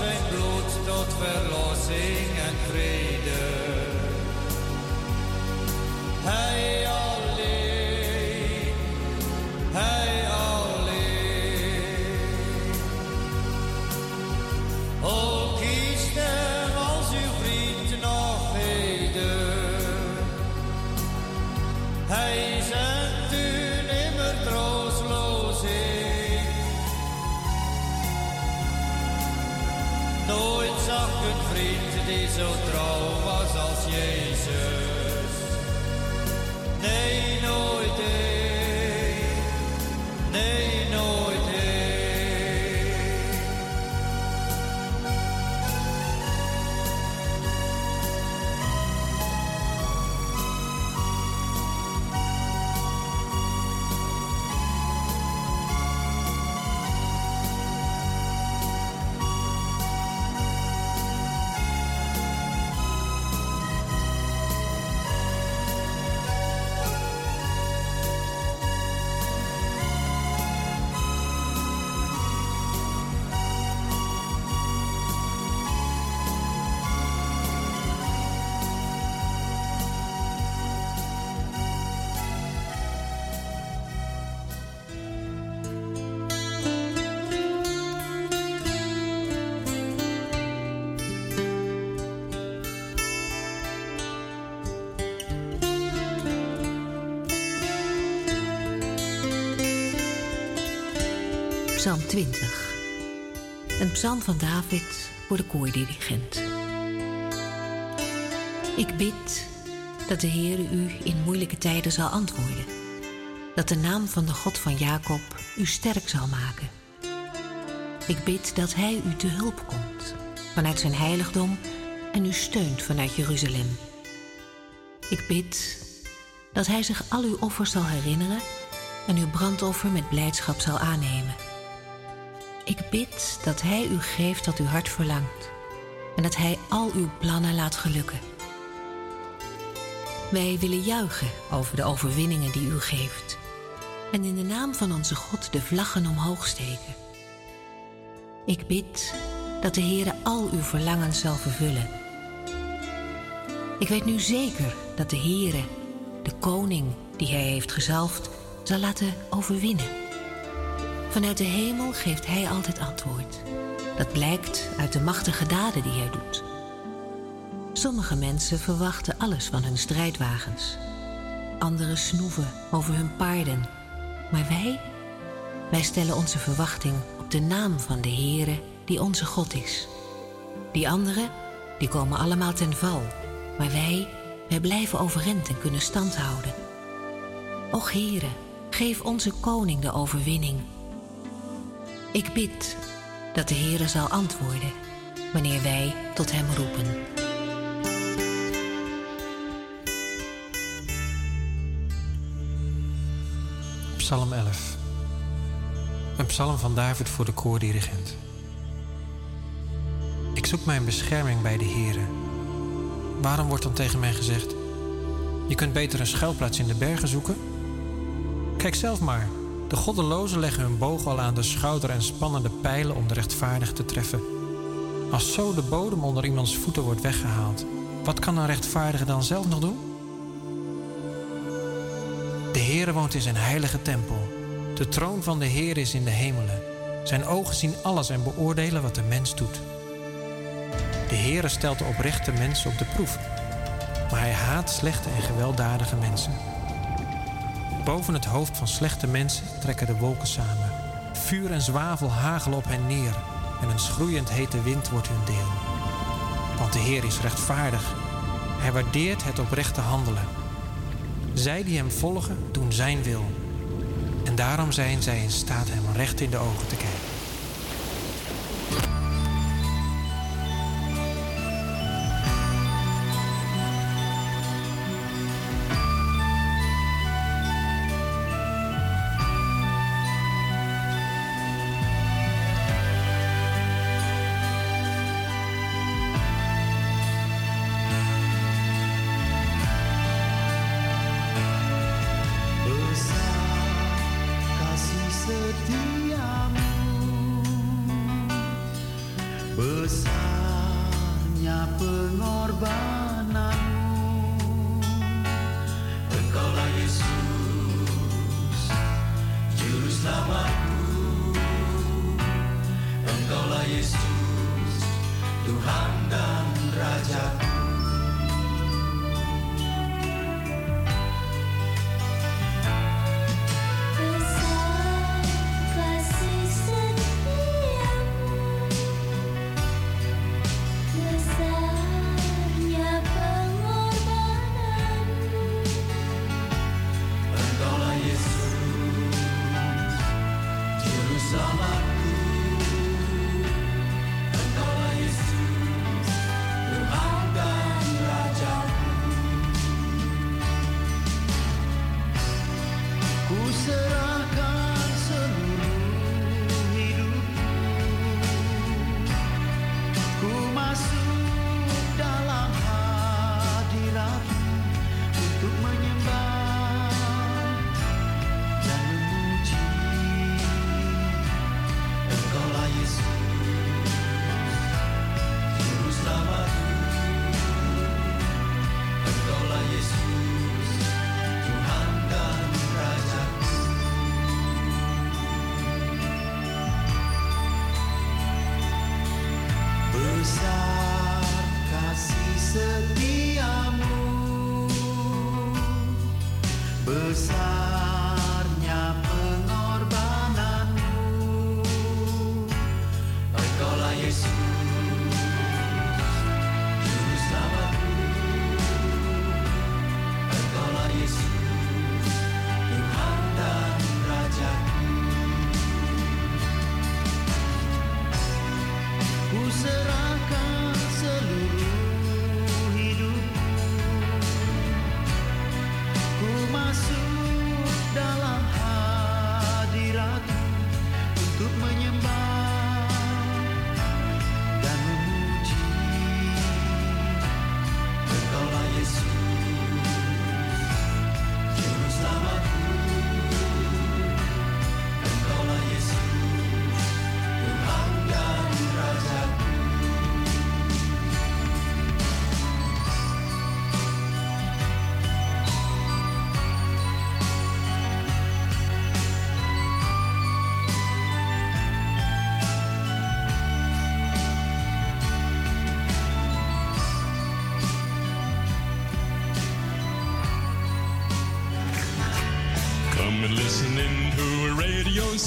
zijn bloed tot verlossing en vrede. Vriend die 20. Een psalm van David voor de koordirigent. Ik bid dat de Heere u in moeilijke tijden zal antwoorden. Dat de naam van de God van Jacob u sterk zal maken. Ik bid dat Hij u te hulp komt vanuit zijn heiligdom en u steunt vanuit Jeruzalem. Ik bid dat Hij zich al uw offers zal herinneren en uw brandoffer met blijdschap zal aannemen. Ik bid dat Hij u geeft wat uw hart verlangt en dat Hij al uw plannen laat gelukken. Wij willen juichen over de overwinningen die u geeft en in de naam van onze God de vlaggen omhoog steken. Ik bid dat de Heere al uw verlangens zal vervullen. Ik weet nu zeker dat de Heere, de koning die Hij heeft gezalfd, zal laten overwinnen. Vanuit de hemel geeft Hij altijd antwoord. Dat blijkt uit de machtige daden die Hij doet. Sommige mensen verwachten alles van hun strijdwagens. Anderen snoeven over hun paarden. Maar wij, wij stellen onze verwachting op de naam van de Heere die onze God is. Die anderen, die komen allemaal ten val. Maar wij, wij blijven overeind en kunnen stand houden. Och Heere, geef onze koning de overwinning. Ik bid dat de Heere zal antwoorden wanneer wij tot hem roepen. Psalm 11. Een psalm van David voor de koordirigent. Ik zoek mijn bescherming bij de Heere. Waarom wordt dan tegen mij gezegd: Je kunt beter een schuilplaats in de bergen zoeken? Kijk zelf maar. De goddelozen leggen hun boog al aan de schouder en spannen de pijlen om de rechtvaardig te treffen. Als zo de bodem onder iemands voeten wordt weggehaald, wat kan een rechtvaardige dan zelf nog doen? De Heere woont in zijn heilige tempel. De troon van de Heer is in de hemelen. Zijn ogen zien alles en beoordelen wat de mens doet. De Heere stelt de oprechte mensen op de proef, maar hij haat slechte en gewelddadige mensen. Boven het hoofd van slechte mensen trekken de wolken samen. Vuur en zwavel hagelen op hen neer en een schroeiend hete wind wordt hun deel. Want de Heer is rechtvaardig. Hij waardeert het oprechte handelen. Zij die hem volgen, doen zijn wil. En daarom zijn zij in staat hem recht in de ogen te kijken.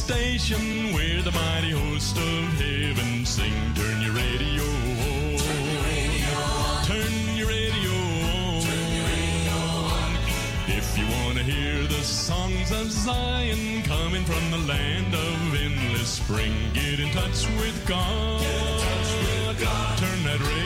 Station where the mighty host of heaven sing. Turn your radio on. Turn your radio on. Turn your radio on. If you want to hear the songs of Zion coming from the land of endless spring, get in touch with God. Touch with God. Turn that radio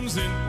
comes in,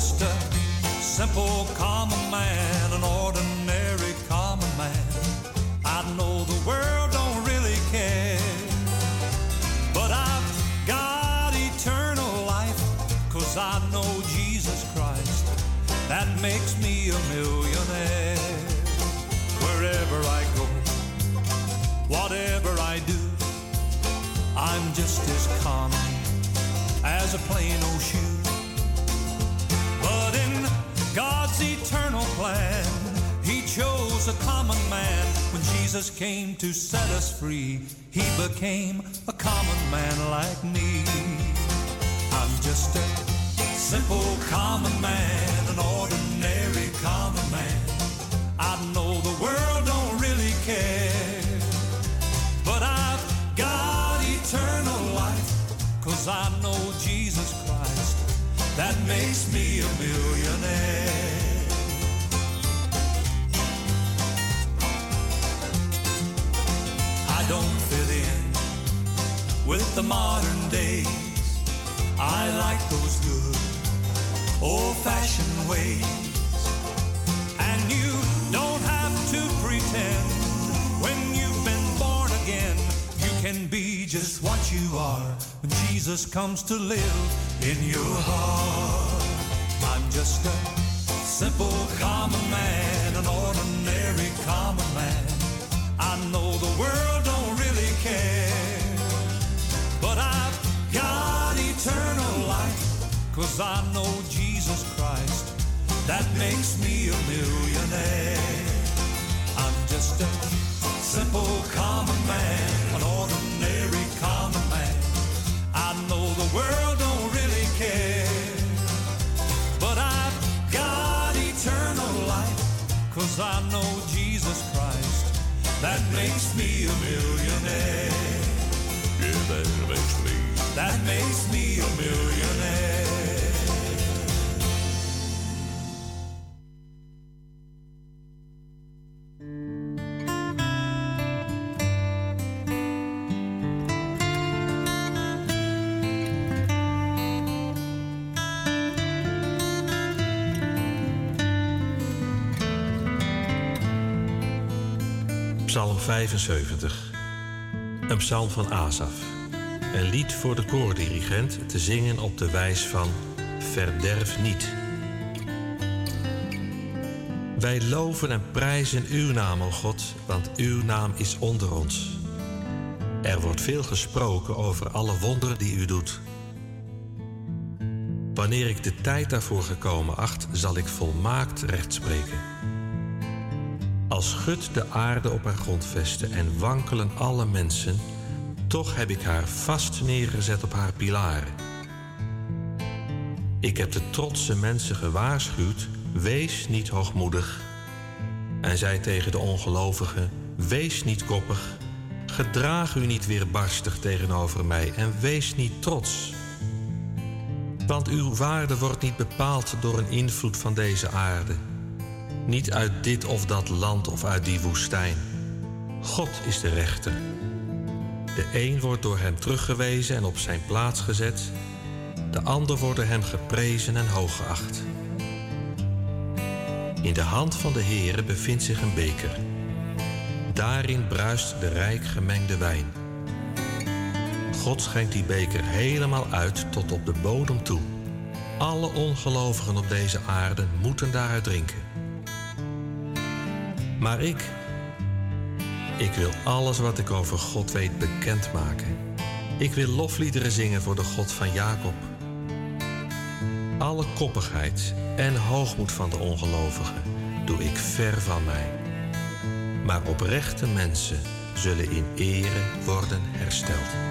just a simple common man, an ordinary common man. I know the world don't really care, but I've got eternal life, cause I know Jesus Christ. That makes me a millionaire. Wherever I go, whatever I do, I'm just as common as a plain old shoe. God's eternal plan, He chose a common man. When Jesus came to set us free, He became a common man like me. I'm just a simple common man, makes me a millionaire. I don't fit in with the modern days. I like those good old fashioned ways. And you don't have to pretend when you've been born again. You can be just what you are when Jesus comes to live in your heart. I'm just a simple common man, an ordinary common man. I know the world don't really care, but I've got eternal life, cause I know Jesus Christ. That makes me a millionaire. I'm just a simple common man, an ordinary common man. I know the world cause I know Jesus Christ. That makes me a millionaire. Yeah, that makes me. That makes me a millionaire. 75. Een psalm van Asaf. Een lied voor de koordirigent te zingen op de wijs van Verderf niet. Wij loven en prijzen uw naam, o God, want uw naam is onder ons. Er wordt veel gesproken over alle wonderen die u doet. Wanneer ik de tijd daarvoor gekomen acht, zal ik volmaakt recht spreken. Als schudt de aarde op haar grondvesten en wankelen alle mensen, toch heb ik haar vast neergezet op haar pilaren. Ik heb de trotse mensen gewaarschuwd, wees niet hoogmoedig. En zei tegen de ongelovigen, wees niet koppig, gedraag u niet weerbarstig tegenover mij en wees niet trots. Want uw waarde wordt niet bepaald door een invloed van deze aarde. Niet uit dit of dat land of uit die woestijn. God is de rechter. De een wordt door hem teruggewezen en op zijn plaats gezet. De ander wordt door hem geprezen en hooggeacht. In de hand van de Heere bevindt zich een beker. Daarin bruist de rijk gemengde wijn. God schenkt die beker helemaal uit tot op de bodem toe. Alle ongelovigen op deze aarde moeten daaruit drinken. Maar ik, ik wil alles wat ik over God weet bekendmaken. Ik wil lofliederen zingen voor de God van Jacob. Alle koppigheid en hoogmoed van de ongelovigen doe ik ver van mij. Maar oprechte mensen zullen in ere worden hersteld.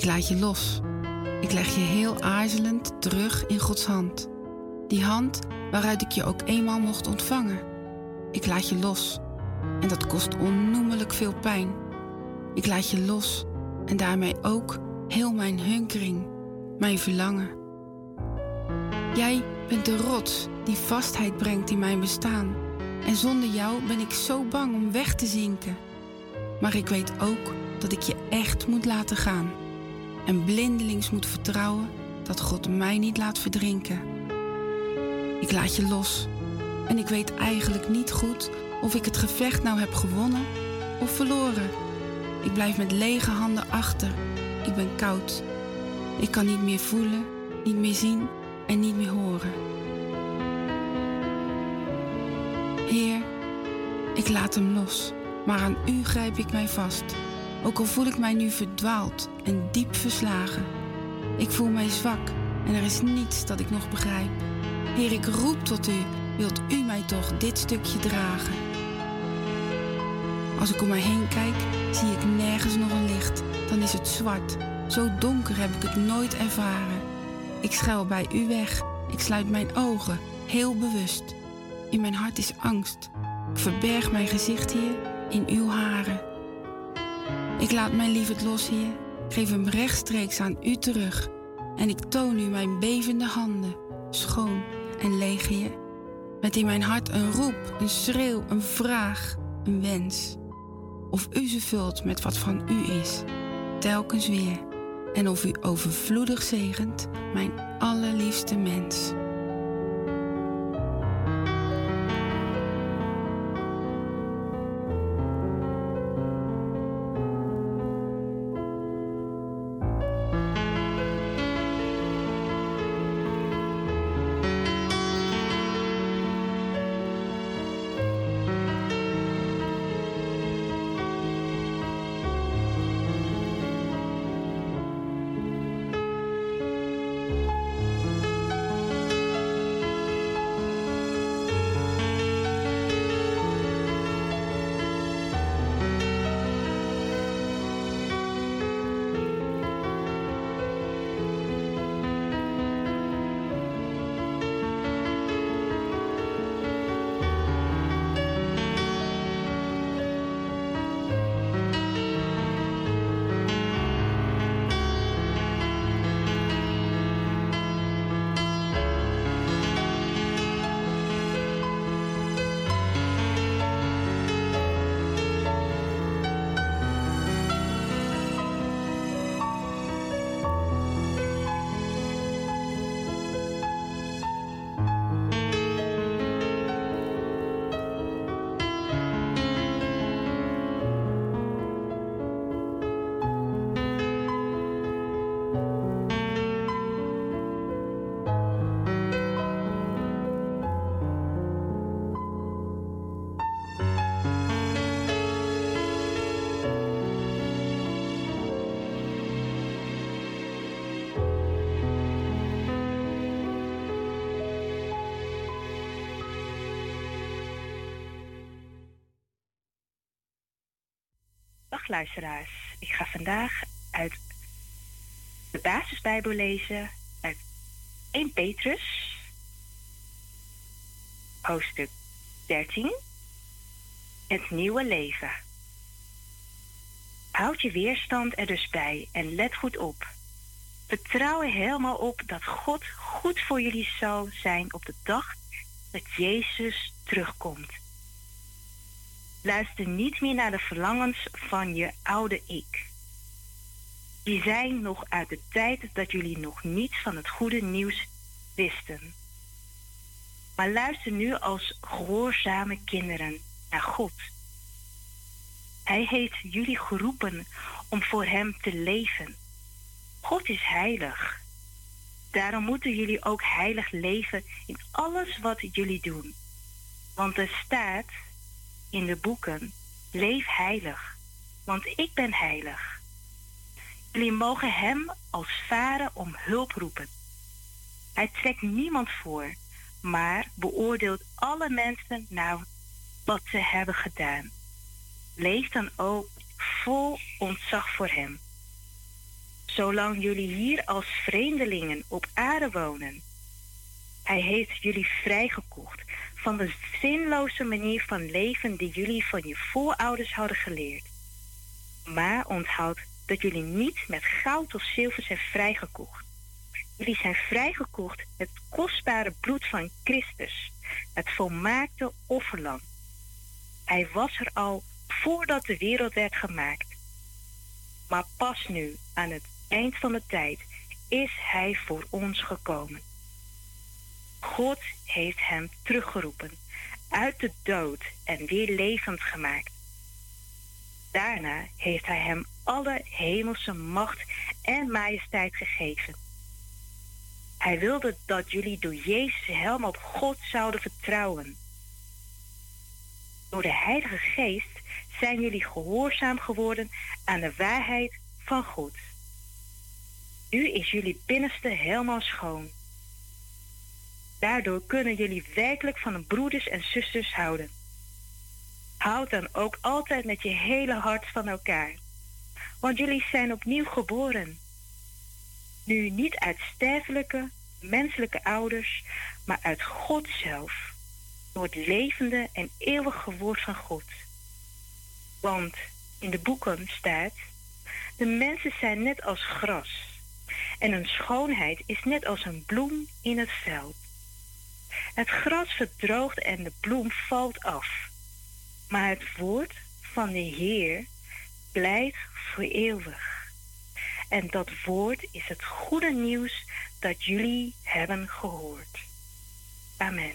Ik laat je los. Ik leg je heel aarzelend terug in Gods hand. Die hand waaruit ik je ook eenmaal mocht ontvangen. Ik laat je los. En dat kost onnoemelijk veel pijn. Ik laat je los. En daarmee ook heel mijn hunkering, mijn verlangen. Jij bent de rots die vastheid brengt in mijn bestaan. En zonder jou ben ik zo bang om weg te zinken. Maar ik weet ook dat ik je echt moet laten gaan. En blindelings moet vertrouwen dat God mij niet laat verdrinken. Ik laat je los. En ik weet eigenlijk niet goed of ik het gevecht nou heb gewonnen of verloren. Ik blijf met lege handen achter. Ik ben koud. Ik kan niet meer voelen, niet meer zien en niet meer horen. Heer, ik laat hem los, maar aan u grijp ik mij vast. Ook al voel ik mij nu verdwaald en diep verslagen. Ik voel mij zwak en er is niets dat ik nog begrijp. Heer, ik roep tot u, wilt u mij toch dit stukje dragen? Als ik om mij heen kijk, zie ik nergens nog een licht. Dan is het zwart. Zo donker heb ik het nooit ervaren. Ik schuil bij u weg. Ik sluit mijn ogen, heel bewust. In mijn hart is angst. Ik verberg mijn gezicht hier in uw haren. Ik laat mijn lieverd los hier, geef hem rechtstreeks aan u terug. En ik toon u mijn bevende handen, schoon en leeg hier. Met in mijn hart een roep, een schreeuw, een vraag, een wens. Of u ze vult met wat van u is, telkens weer. En of u overvloedig zegent, mijn allerliefste mens. Luisteraars, ik ga vandaag uit de basisbijbel lezen uit 1 Petrus, hoofdstuk 13, het nieuwe leven. Houd je weerstand er dus bij en let goed op. Vertrouw er helemaal op dat God goed voor jullie zal zijn op de dag dat Jezus terugkomt. Luister niet meer naar de verlangens van je oude ik. Die zijn nog uit de tijd dat jullie nog niets van het goede nieuws wisten. Maar luister nu als gehoorzame kinderen naar God. Hij heeft jullie geroepen om voor Hem te leven. God is heilig. Daarom moeten jullie ook heilig leven in alles wat jullie doen. Want er staat in de boeken: Leef heilig, want ik ben heilig. Jullie mogen Hem als vader om hulp roepen. Hij trekt niemand voor, maar beoordeelt alle mensen naar wat ze hebben gedaan. Leef dan ook vol ontzag voor Hem. zolang jullie hier als vreemdelingen op aarde wonen. Hij heeft jullie vrijgekocht van de zinloze manier van leven die jullie van je voorouders hadden geleerd. Maar onthoud dat jullie niet met goud of zilver zijn vrijgekocht. Jullie zijn vrijgekocht met het kostbare bloed van Christus, het volmaakte offerlam. Hij was er al voordat de wereld werd gemaakt. Maar pas nu, aan het eind van de tijd, is hij voor ons gekomen. God heeft hem teruggeroepen uit de dood en weer levend gemaakt. Daarna heeft hij hem alle hemelse macht en majesteit gegeven. Hij wilde dat jullie door Jezus helemaal op God zouden vertrouwen. Door de Heilige Geest zijn jullie gehoorzaam geworden aan de waarheid van God. Nu is jullie binnenste helemaal schoon. Daardoor kunnen jullie werkelijk van de broeders en zusters houden. Houd dan ook altijd met je hele hart van elkaar, want jullie zijn opnieuw geboren. Nu niet uit sterfelijke, menselijke ouders, maar uit God zelf, door het levende en eeuwige woord van God. Want in de boeken staat: De mensen zijn net als gras, en hun schoonheid is net als een bloem in het veld. Het gras verdroogt en de bloem valt af, maar het woord van de Heer blijft voor eeuwig. En dat woord is het goede nieuws dat jullie hebben gehoord. Amen.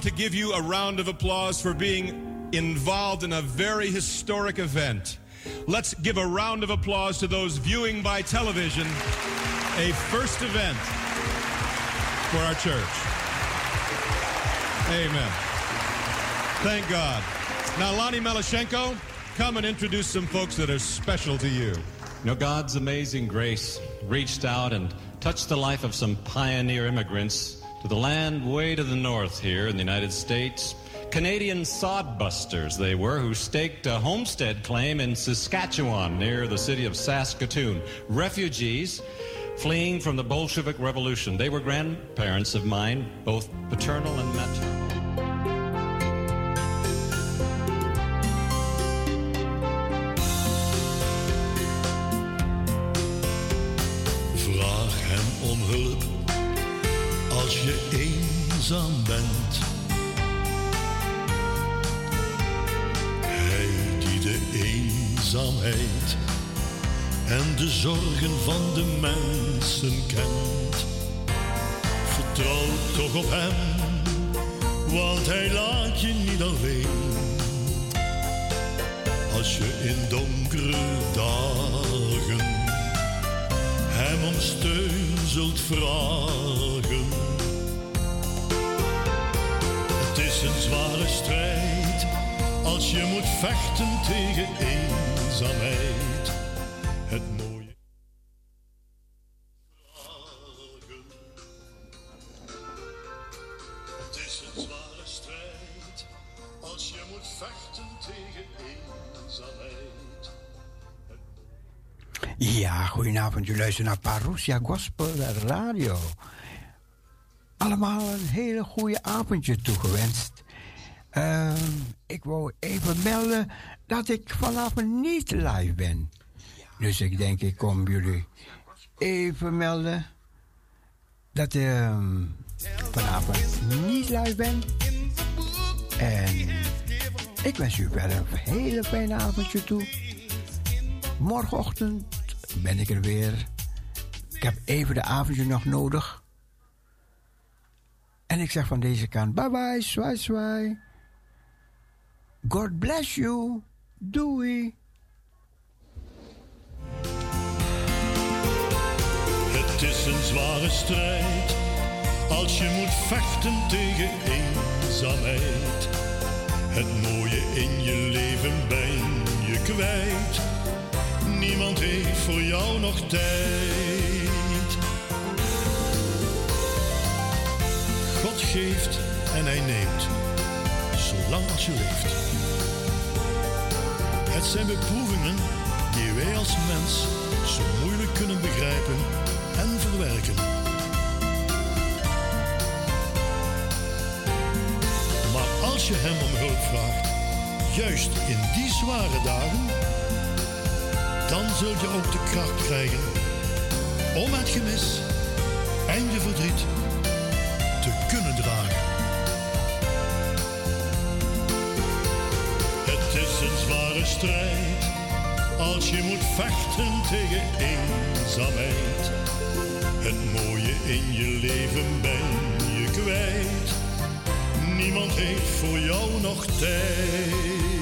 Want to give you a round of applause for being involved in a very historic event. Let's give a round of applause to those viewing by television. A first event for our church. Amen. Thank God. Now, Lonnie Melashenko, come and introduce some folks that are special to you. You know, God's amazing grace reached out and touched the life of some pioneer immigrants to the land way to the north here in the United States. Canadian sodbusters they were who staked a homestead claim in Saskatchewan near the city of Saskatoon. Refugees fleeing from the Bolshevik Revolution. They were grandparents of mine, both paternal and maternal. En de zorgen van de mensen kent. Vertrouw toch op hem, want hij laat je niet alleen. Als je in donkere dagen hem om steun zult vragen. Het is een zware strijd als je moet vechten tegen eenzaamheid. Het mooie. Het is een zware strijd als je moet vechten tegen eenzaamheid. Ja, goedenavond. U luistert naar Parousia Gospel Radio. Allemaal een hele goede avondje toegewenst. Ehm, ik wou even melden dat ik vanavond niet live ben. Dus ik denk, ik kom jullie even melden dat ik ehm, vanavond niet live ben. En ik wens u verder een hele fijne avondje toe. Morgenochtend ben ik er weer. Ik heb even de avondje nog nodig. En ik zeg van deze kant: bye bye, zwaai zwaai. God bless you. Doei. Het is een zware strijd als je moet vechten tegen eenzaamheid. Het mooie in je leven ben je kwijt. Niemand heeft voor jou nog tijd. God geeft en hij neemt, zolang als je leeft. Het zijn beproevingen die wij als mens zo moeilijk kunnen begrijpen en verwerken. Maar als je hem om hulp vraagt, juist in die zware dagen, dan zul je ook de kracht krijgen om het gemis en je verdriet strijd als je moet vechten tegen eenzaamheid. Het mooie in je leven ben je kwijt. Niemand heeft voor jou nog tijd.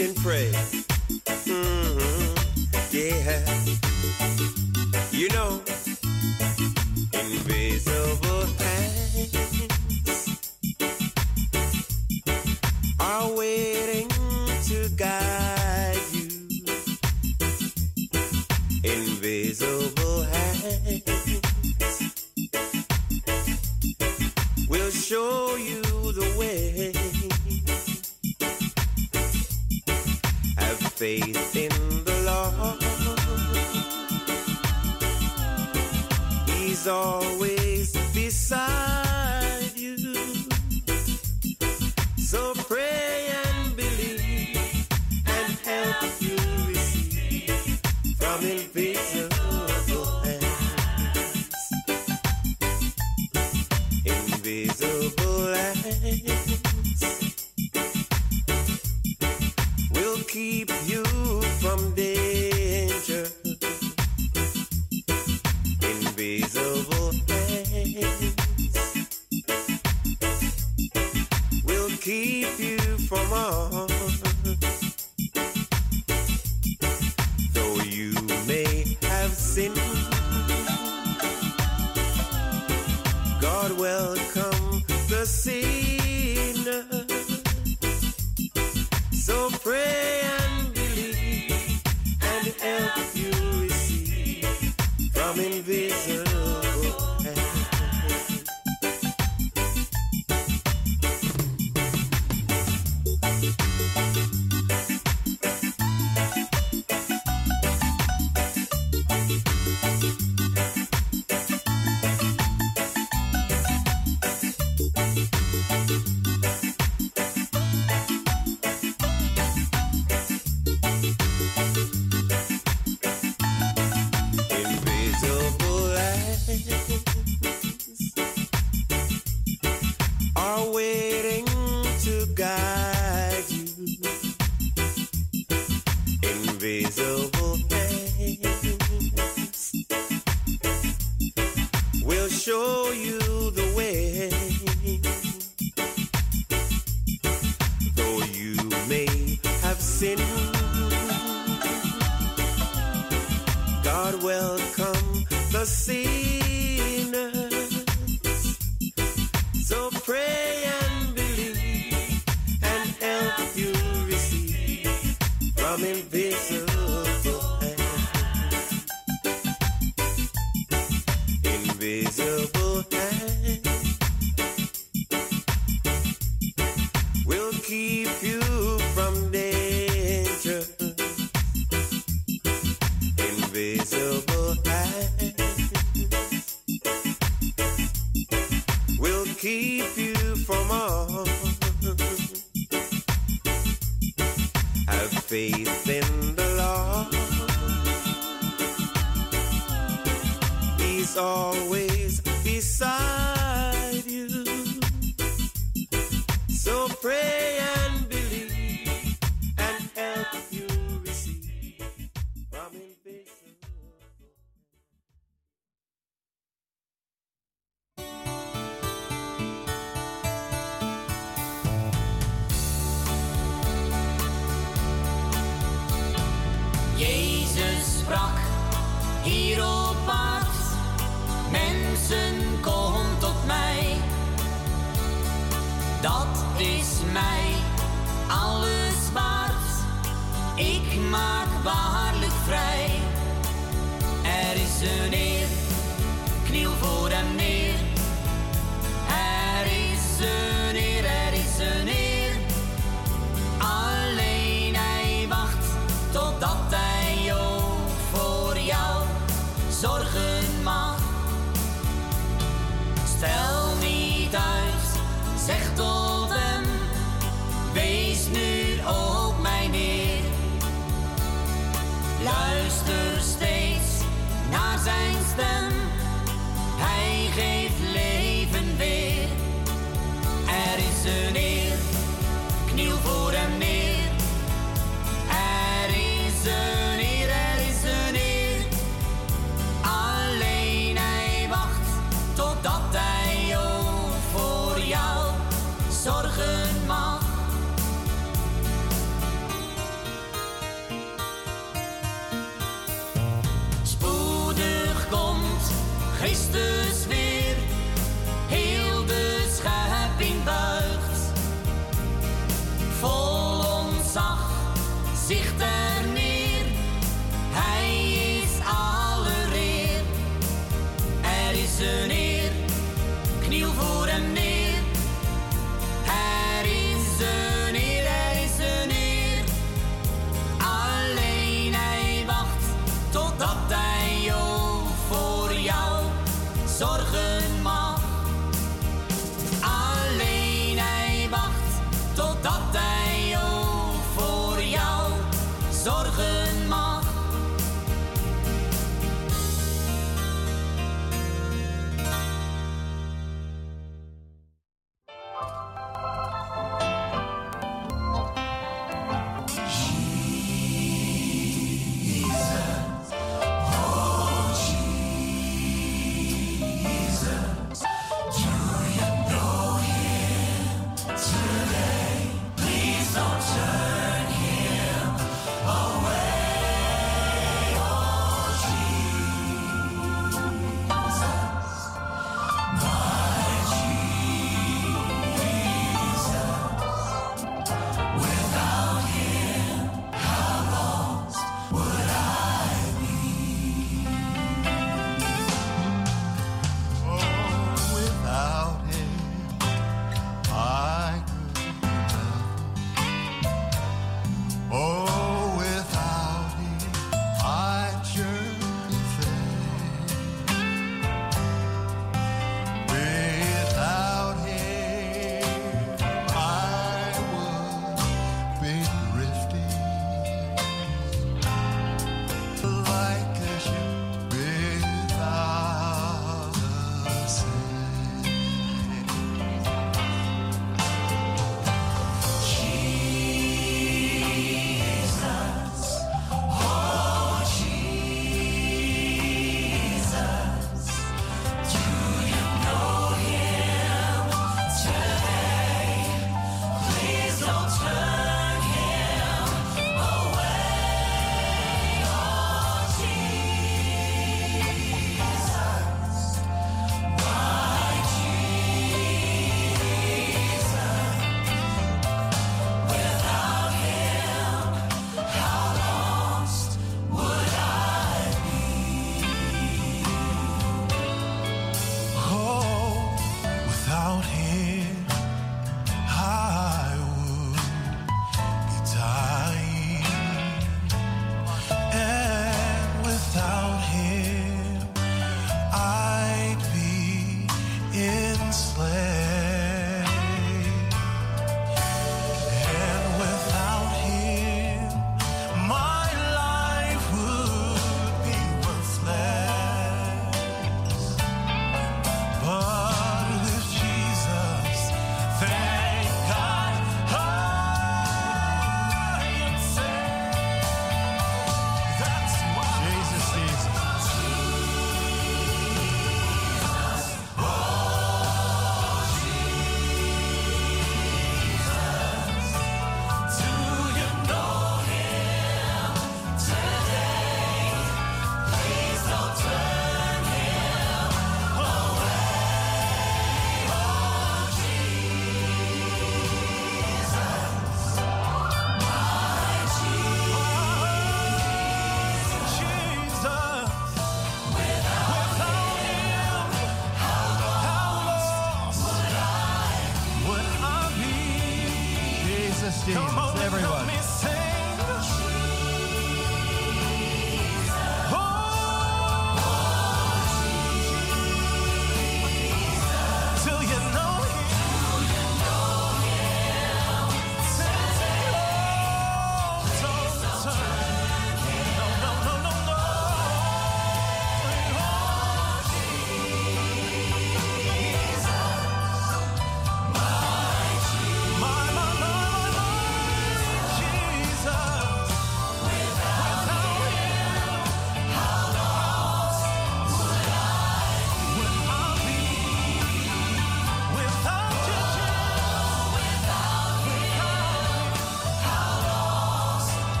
and pray.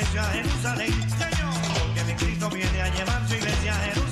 iglesia, Jerusalén, Señor, porque mi Cristo viene a llevar su iglesia, a Jerusalén.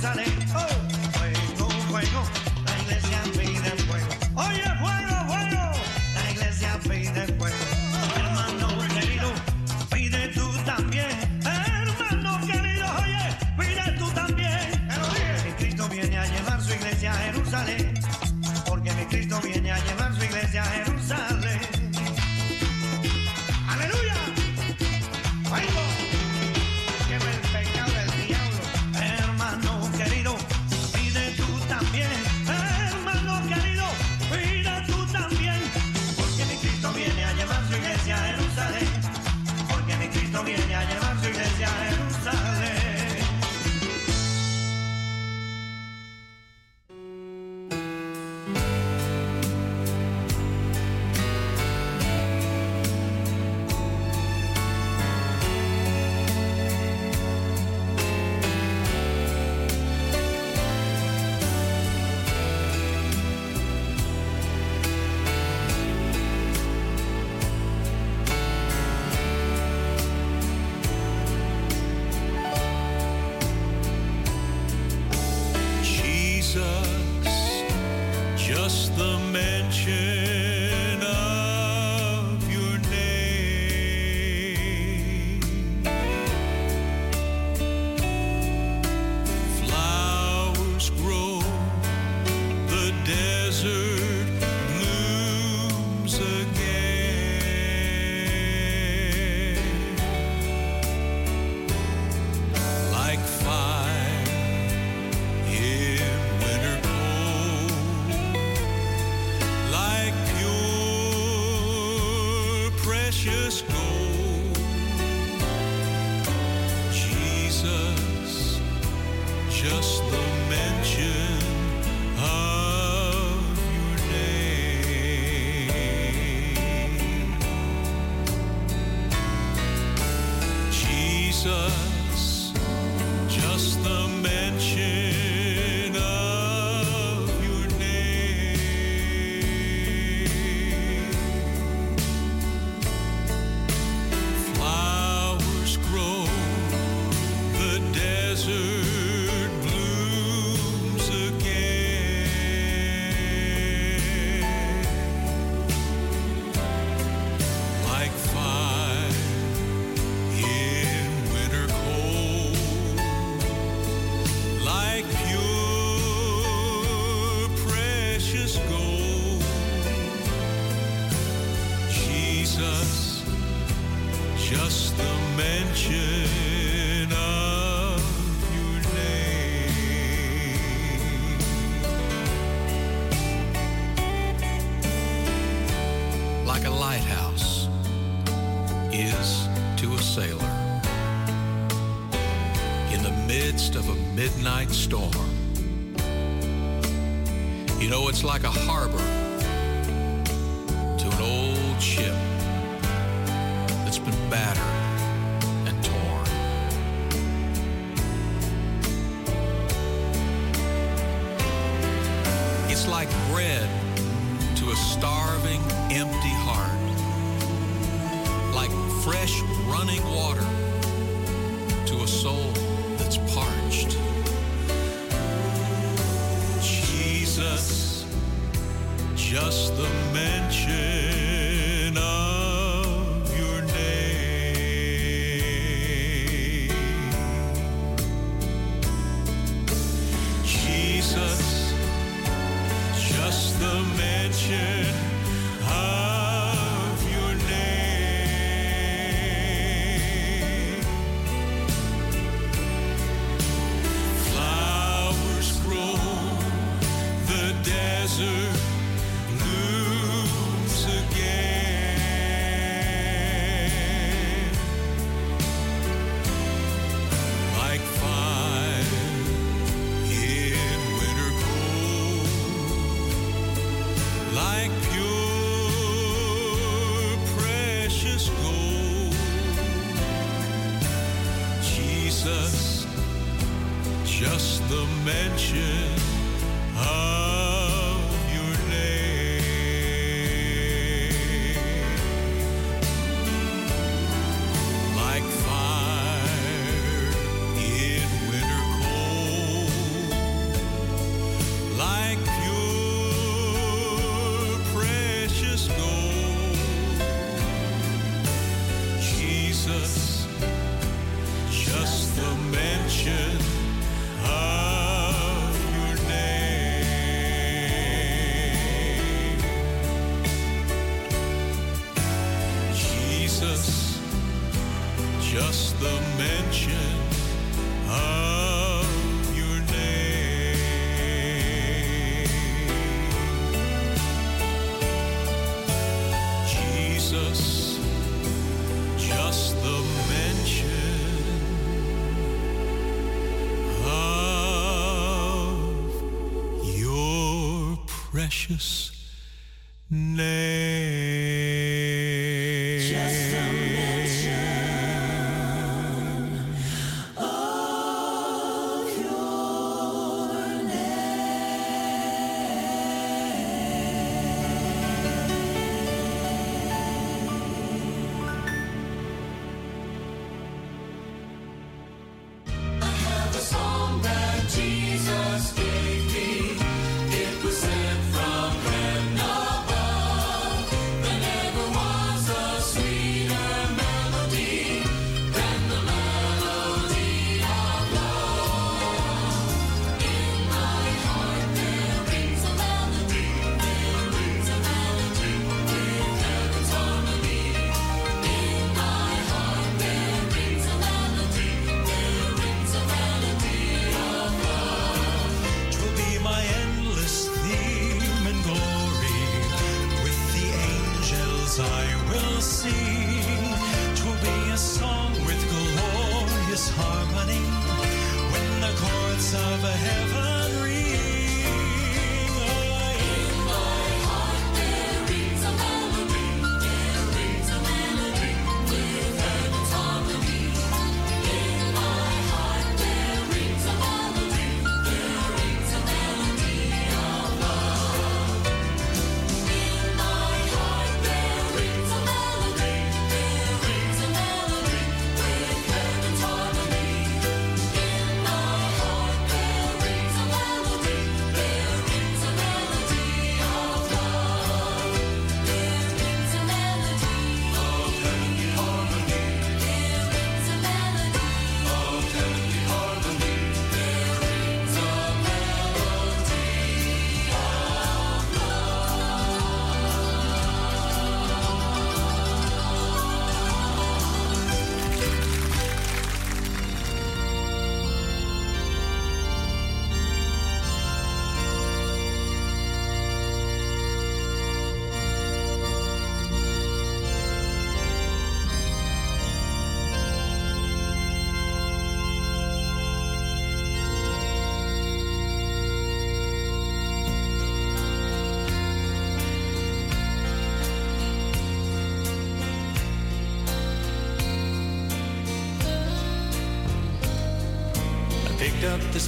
Precious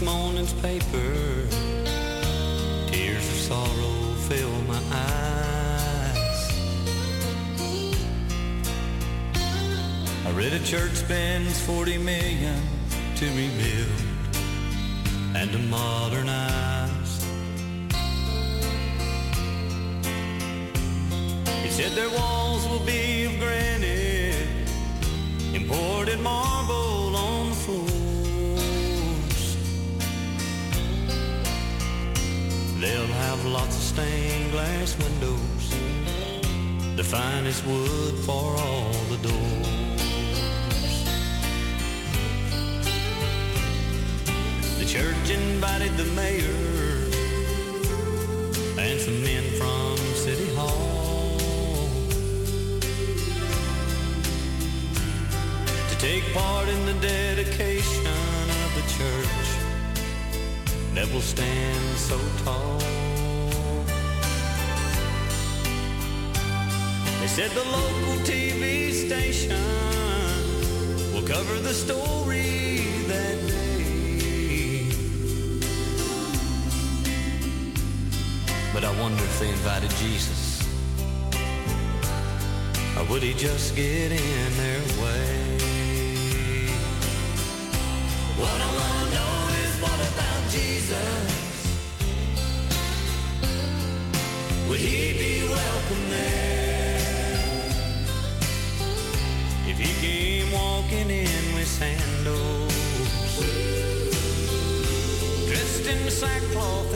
this morning's paper. Tears of sorrow fill my eyes. I read a church spends 40 million to rebuild and to modernize. so tall. They said the local TV station will cover the story that day. But I wonder if they invited Jesus. Or would he just get in their way? What I wanna know is what about Jesus? He'd be welcome there? If he came walking in with sandals, dressed in sackcloth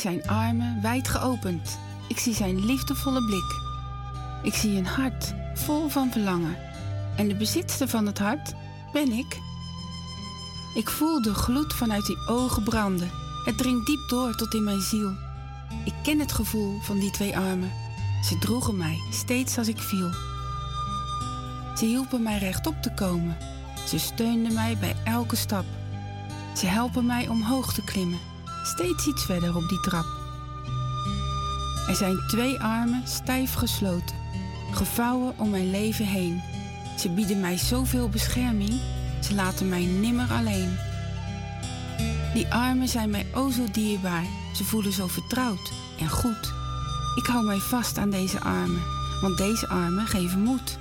zijn armen wijd geopend. Ik zie zijn liefdevolle blik. Ik zie een hart vol van verlangen. En de bezitster van het hart ben ik. Ik voel de gloed vanuit die ogen branden. Het dringt diep door tot in mijn ziel. Ik ken het gevoel van die twee armen. Ze droegen mij steeds als ik viel. Ze hielpen mij rechtop te komen. Ze steunden mij bij elke stap. Ze helpen mij omhoog te klimmen, steeds iets verder op die trap. Er zijn twee armen stijf gesloten, gevouwen om mijn leven heen. Ze bieden mij zoveel bescherming, ze laten mij nimmer alleen. Die armen zijn mij o zo dierbaar, ze voelen zo vertrouwd en goed. Ik hou mij vast aan deze armen, want deze armen geven moed.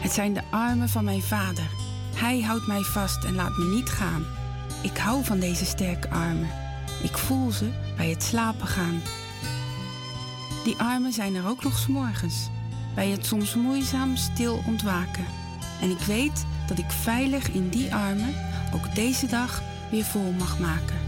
Het zijn de armen van mijn vader. Hij houdt mij vast en laat me niet gaan. Ik hou van deze sterke armen. Ik voel ze bij het slapen gaan. Die armen zijn er ook nog 's morgens, bij het soms moeizaam stil ontwaken. En ik weet dat ik veilig in die armen ook deze dag weer vol mag maken.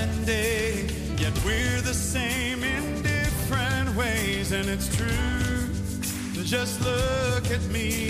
and day, yet we're the same in different ways, and it's true. Just look at me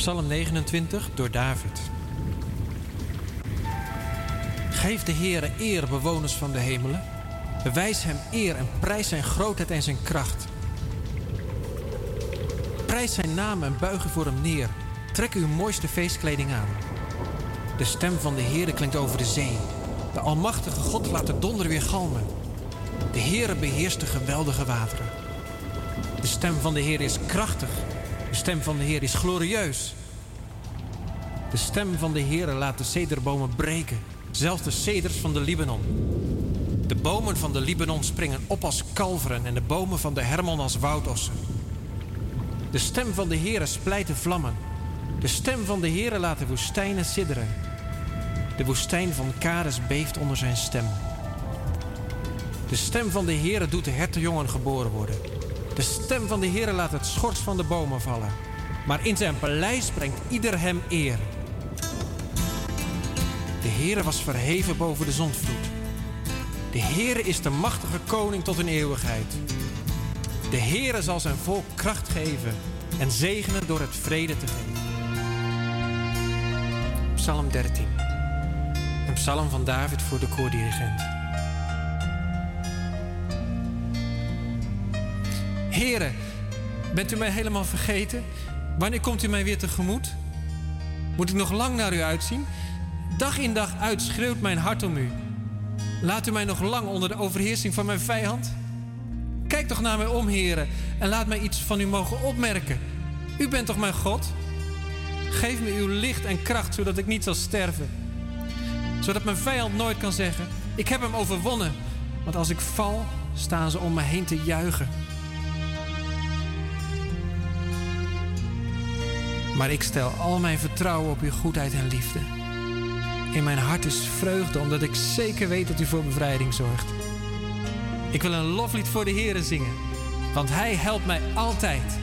Psalm 29 door David. Geef de Heere eer, bewoners van de hemelen. Bewijs hem eer en prijs zijn grootheid en zijn kracht. Prijs zijn naam en buig voor hem neer. Trek uw mooiste feestkleding aan. De stem van de Heere klinkt over de zee. De Almachtige God laat de donder weer galmen. De Heere beheerst de geweldige wateren. De stem van de Heer is krachtig. De stem van de Heer is glorieus. De stem van de Heer laat de cederbomen breken. Zelfs de ceders van de Libanon. De bomen van de Libanon springen op als kalveren en de bomen van de Hermon als woudossen. De stem van de Heere splijt de vlammen. De stem van de Heere laat de woestijnen sidderen. De woestijn van Kades beeft onder zijn stem. De stem van de Heere doet de hertenjongen geboren worden. De stem van de Heere laat het schors van de bomen vallen. Maar in zijn paleis brengt ieder hem eer. De Heere was verheven boven de zondvloed. De Heere is de machtige koning tot in eeuwigheid. De Heere zal zijn volk kracht geven en zegenen door het vrede te geven. Psalm 13. Een psalm van David voor de koordirigent. Heren, bent u mij helemaal vergeten? Wanneer komt u mij weer tegemoet? Moet ik nog lang naar u uitzien? Dag in dag uit schreeuwt mijn hart om u. Laat u mij nog lang onder de overheersing van mijn vijand? Kijk toch naar mij om, heren, en laat mij iets van u mogen opmerken. U bent toch mijn God? Geef me uw licht en kracht, zodat ik niet zal sterven. Zodat mijn vijand nooit kan zeggen: Ik heb hem overwonnen. Want als ik val, staan ze om me heen te juichen. Maar ik stel al mijn vertrouwen op uw goedheid en liefde. In mijn hart is vreugde, omdat ik zeker weet dat u voor bevrijding zorgt. Ik wil een loflied voor de Heeren zingen, want Hij helpt mij altijd.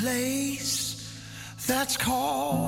Place that's called